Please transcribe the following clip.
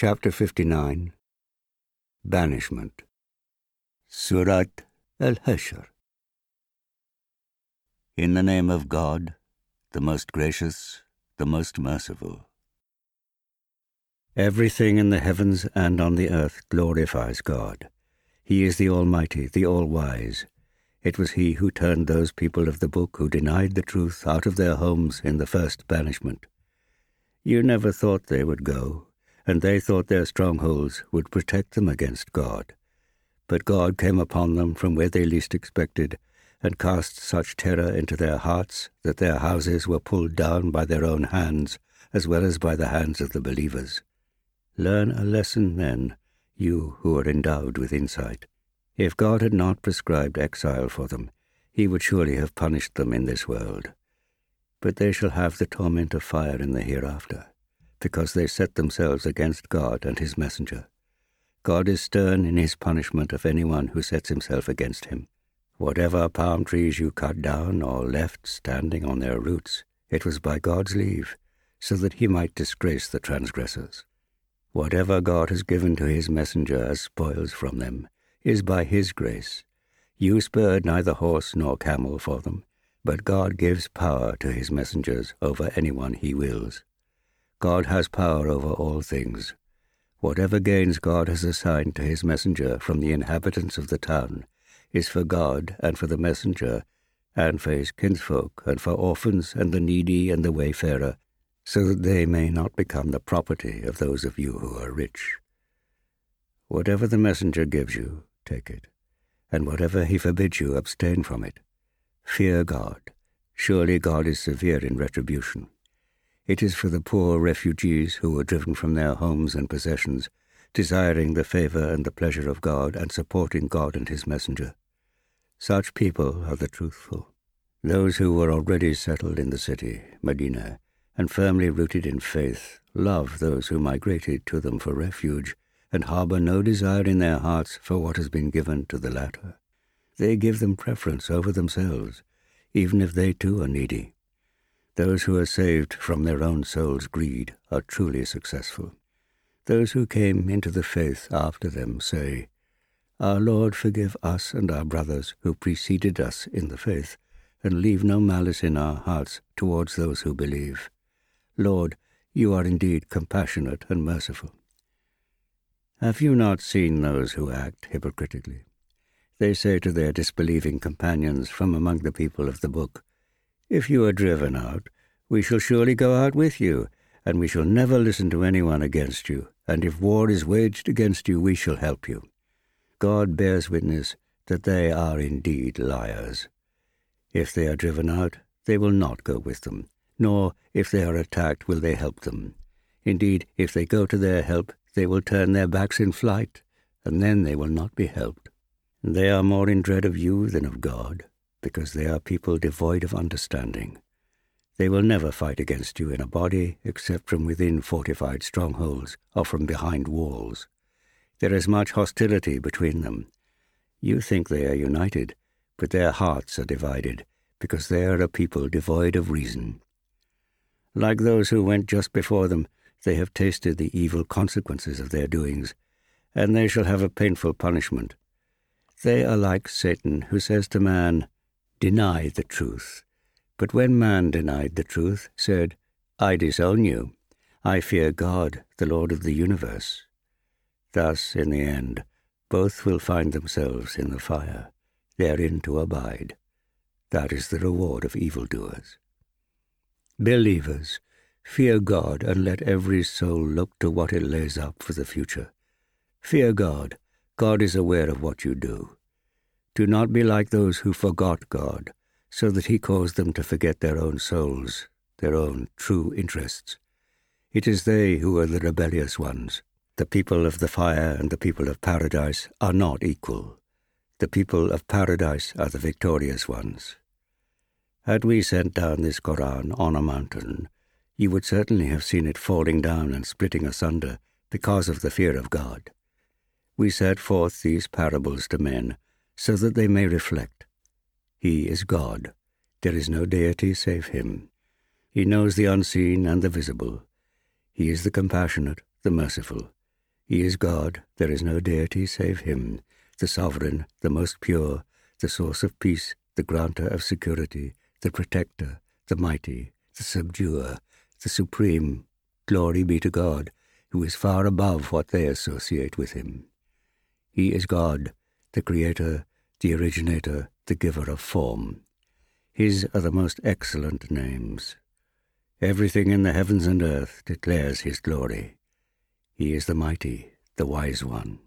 Chapter 59 Banishment Surat al Hashr In the name of God, the most gracious, the most merciful. Everything in the heavens and on the earth glorifies God. He is the Almighty, the All-Wise. It was He who turned those people of the book who denied the truth out of their homes in the first banishment. You never thought they would go, and they thought their strongholds would protect them against God. But God came upon them from where they least expected, and cast such terror into their hearts that their houses were pulled down by their own hands, as well as by the hands of the believers. Learn a lesson then, you who are endowed with insight. If God had not prescribed exile for them, he would surely have punished them in this world. But they shall have the torment of fire in the hereafter because they set themselves against God and his messenger. God is stern in his punishment of anyone who sets himself against him. Whatever palm trees you cut down or left standing on their roots, it was by God's leave, so that he might disgrace the transgressors. Whatever God has given to his messenger as spoils from them is by his grace. You spurred neither horse nor camel for them, but God gives power to his messengers over anyone he wills. God has power over all things. Whatever gains God has assigned to his messenger from the inhabitants of the town is for God and for the messenger, and for his kinsfolk, and for orphans and the needy and the wayfarer, so that they may not become the property of those of you who are rich. Whatever the messenger gives you, take it, and whatever he forbids you, abstain from it. Fear God. Surely God is severe in retribution. It is for the poor refugees who were driven from their homes and possessions, desiring the favor and the pleasure of God and supporting God and his messenger. Such people are the truthful. Those who were already settled in the city, Medina, and firmly rooted in faith, love those who migrated to them for refuge, and harbor no desire in their hearts for what has been given to the latter. They give them preference over themselves, even if they too are needy. Those who are saved from their own soul's greed are truly successful. Those who came into the faith after them say, Our Lord forgive us and our brothers who preceded us in the faith, and leave no malice in our hearts towards those who believe. Lord, you are indeed compassionate and merciful. Have you not seen those who act hypocritically? They say to their disbelieving companions from among the people of the book, if you are driven out, we shall surely go out with you, and we shall never listen to anyone against you, and if war is waged against you, we shall help you. God bears witness that they are indeed liars. If they are driven out, they will not go with them, nor, if they are attacked, will they help them. Indeed, if they go to their help, they will turn their backs in flight, and then they will not be helped. They are more in dread of you than of God because they are people devoid of understanding. They will never fight against you in a body except from within fortified strongholds or from behind walls. There is much hostility between them. You think they are united, but their hearts are divided because they are a people devoid of reason. Like those who went just before them, they have tasted the evil consequences of their doings, and they shall have a painful punishment. They are like Satan, who says to man, deny the truth. But when man denied the truth, said, I disown you, I fear God, the Lord of the universe. Thus, in the end, both will find themselves in the fire, therein to abide. That is the reward of evildoers. Believers, fear God and let every soul look to what it lays up for the future. Fear God. God is aware of what you do. Do not be like those who forgot God, so that he caused them to forget their own souls, their own true interests. It is they who are the rebellious ones. The people of the fire and the people of paradise are not equal. The people of paradise are the victorious ones. Had we sent down this Koran on a mountain, you would certainly have seen it falling down and splitting asunder because of the fear of God. We set forth these parables to men so that they may reflect. He is God. There is no deity save him. He knows the unseen and the visible. He is the compassionate, the merciful. He is God, there is no deity save him, the sovereign, the most pure, the source of peace, the granter of security, the protector, the mighty, the subduer, the supreme. Glory be to God, who is far above what they associate with him. He is God, the creator, the originator, the giver of form. His are the most excellent names. Everything in the heavens and earth declares his glory. He is the mighty, the wise one.